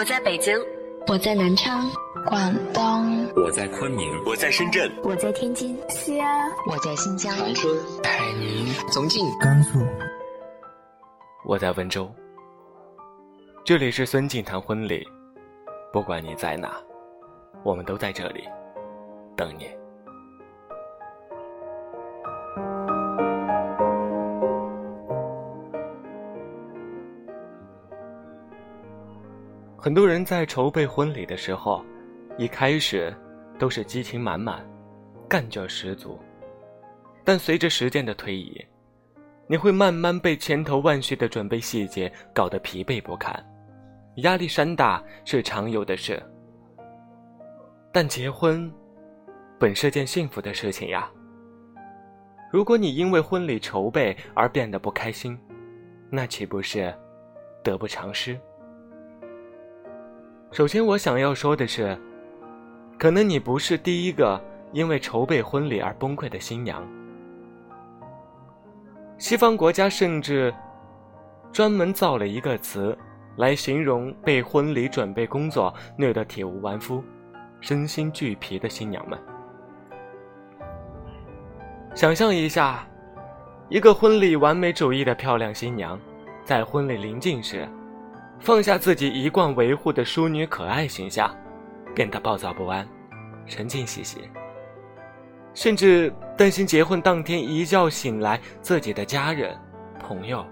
我在北京，我在南昌，广东，我在昆明，我在深圳，我在天津，西安，我在新疆，长春，海宁，重庆，甘肃，我在温州。这里是孙静谈婚礼，不管你在哪，我们都在这里等你。很多人在筹备婚礼的时候，一开始都是激情满满，干劲十足。但随着时间的推移，你会慢慢被千头万绪的准备细节搞得疲惫不堪，压力山大是常有的事。但结婚，本是件幸福的事情呀。如果你因为婚礼筹备而变得不开心，那岂不是得不偿失？首先，我想要说的是，可能你不是第一个因为筹备婚礼而崩溃的新娘。西方国家甚至专门造了一个词，来形容被婚礼准备工作虐得体无完肤、身心俱疲的新娘们。想象一下，一个婚礼完美主义的漂亮新娘，在婚礼临近时。放下自己一贯维护的淑女可爱形象，变得暴躁不安、神经兮兮，甚至担心结婚当天一觉醒来，自己的家人、朋友、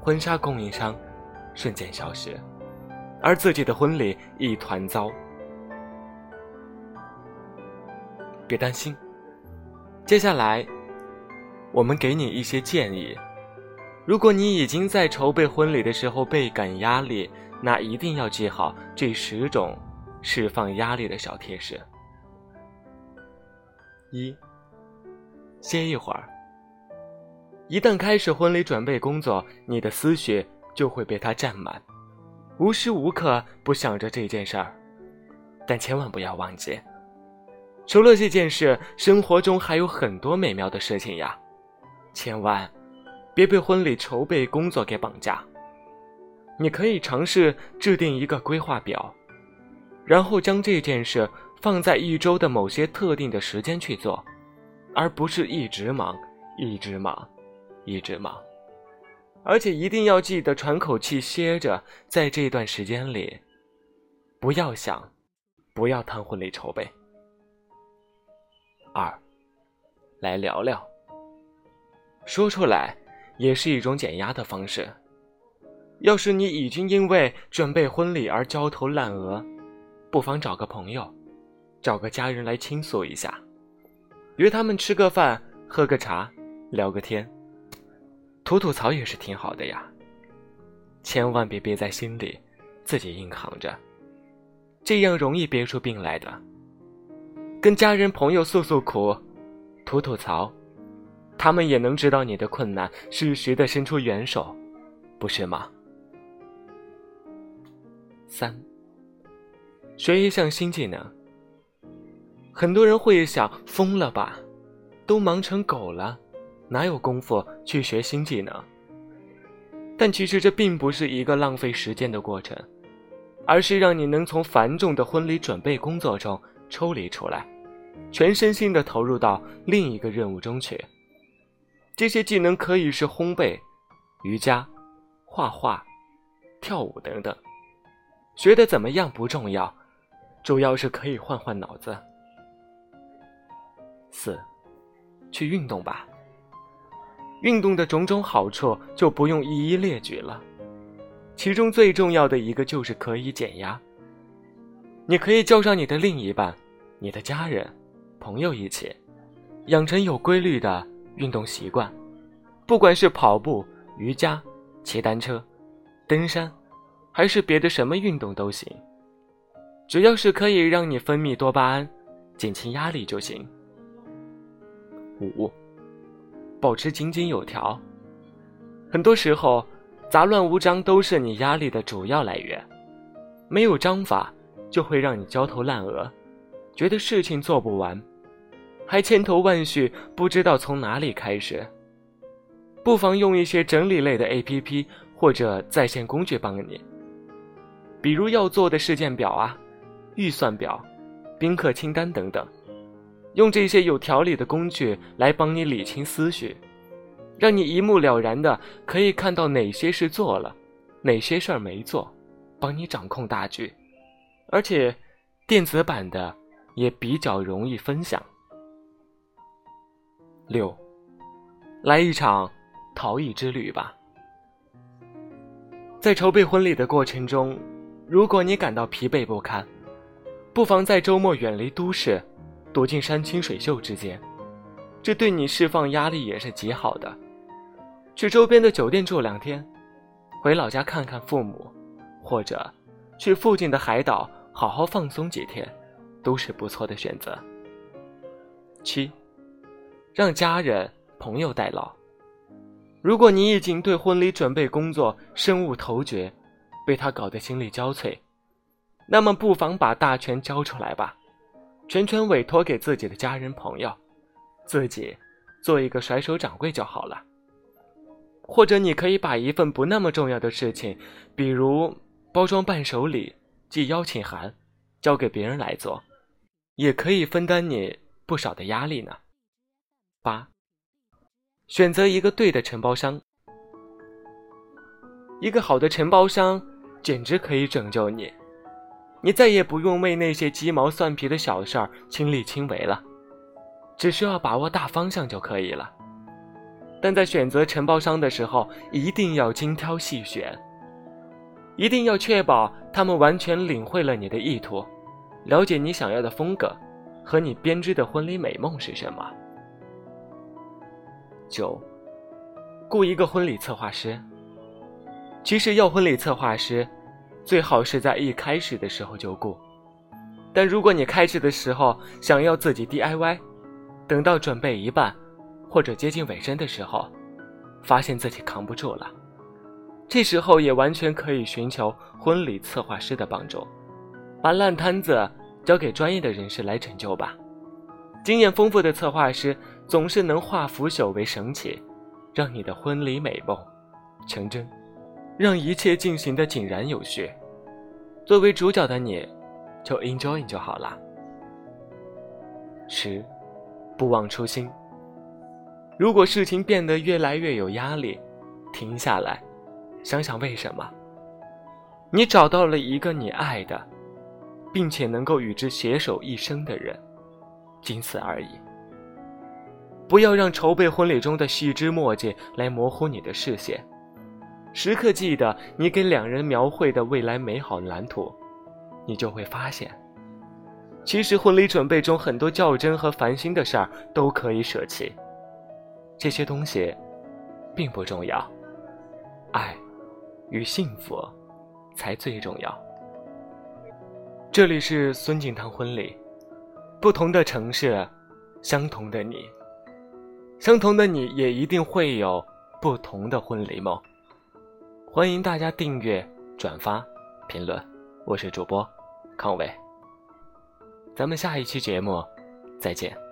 婚纱供应商瞬间消失，而自己的婚礼一团糟。别担心，接下来我们给你一些建议。如果你已经在筹备婚礼的时候倍感压力，那一定要记好这十种释放压力的小贴士。一，歇一会儿。一旦开始婚礼准备工作，你的思绪就会被它占满，无时无刻不想着这件事儿。但千万不要忘记，除了这件事，生活中还有很多美妙的事情呀，千万。别被婚礼筹备工作给绑架。你可以尝试制定一个规划表，然后将这件事放在一周的某些特定的时间去做，而不是一直忙、一直忙、一直忙。而且一定要记得喘口气歇着，在这段时间里，不要想，不要谈婚礼筹备。二，来聊聊，说出来。也是一种减压的方式。要是你已经因为准备婚礼而焦头烂额，不妨找个朋友，找个家人来倾诉一下，约他们吃个饭、喝个茶、聊个天，吐吐槽也是挺好的呀。千万别憋在心里，自己硬扛着，这样容易憋出病来的。跟家人朋友诉诉苦，吐吐槽。他们也能知道你的困难，适时的伸出援手，不是吗？三，学一项新技能。很多人会想，疯了吧？都忙成狗了，哪有功夫去学新技能？但其实这并不是一个浪费时间的过程，而是让你能从繁重的婚礼准备工作中抽离出来，全身心的投入到另一个任务中去。这些技能可以是烘焙、瑜伽、画画、跳舞等等，学的怎么样不重要，主要是可以换换脑子。四，去运动吧。运动的种种好处就不用一一列举了，其中最重要的一个就是可以减压。你可以叫上你的另一半、你的家人、朋友一起，养成有规律的。运动习惯，不管是跑步、瑜伽、骑单车、登山，还是别的什么运动都行，只要是可以让你分泌多巴胺、减轻压力就行。五，保持井井有条。很多时候，杂乱无章都是你压力的主要来源，没有章法就会让你焦头烂额，觉得事情做不完。还千头万绪，不知道从哪里开始。不妨用一些整理类的 APP 或者在线工具帮你。比如要做的事件表啊、预算表、宾客清单等等，用这些有条理的工具来帮你理清思绪，让你一目了然的可以看到哪些事做了，哪些事儿没做，帮你掌控大局。而且，电子版的也比较容易分享。六，来一场陶艺之旅吧。在筹备婚礼的过程中，如果你感到疲惫不堪，不妨在周末远离都市，躲进山清水秀之间，这对你释放压力也是极好的。去周边的酒店住两天，回老家看看父母，或者去附近的海岛好好放松几天，都是不错的选择。七。让家人朋友代劳。如果你已经对婚礼准备工作深恶头绝，被他搞得心力交瘁，那么不妨把大权交出来吧，全权委托给自己的家人朋友，自己做一个甩手掌柜就好了。或者你可以把一份不那么重要的事情，比如包装伴手礼、寄邀请函，交给别人来做，也可以分担你不少的压力呢。八，选择一个对的承包商。一个好的承包商，简直可以拯救你，你再也不用为那些鸡毛蒜皮的小事儿亲力亲为了，只需要把握大方向就可以了。但在选择承包商的时候，一定要精挑细选，一定要确保他们完全领会了你的意图，了解你想要的风格，和你编织的婚礼美梦是什么。九，雇一个婚礼策划师。其实要婚礼策划师，最好是在一开始的时候就雇。但如果你开始的时候想要自己 DIY，等到准备一半或者接近尾声的时候，发现自己扛不住了，这时候也完全可以寻求婚礼策划师的帮助，把烂摊子交给专业的人士来拯救吧。经验丰富的策划师。总是能化腐朽为神奇，让你的婚礼美梦成真，让一切进行的井然有序。作为主角的你，就 enjoy 就好了。十，不忘初心。如果事情变得越来越有压力，停下来，想想为什么。你找到了一个你爱的，并且能够与之携手一生的人，仅此而已。不要让筹备婚礼中的细枝末节来模糊你的视线，时刻记得你给两人描绘的未来美好蓝图，你就会发现，其实婚礼准备中很多较真和烦心的事儿都可以舍弃，这些东西并不重要，爱与幸福才最重要。这里是孙景堂婚礼，不同的城市，相同的你。相同的你也一定会有不同的婚礼梦。欢迎大家订阅、转发、评论，我是主播康伟。咱们下一期节目再见。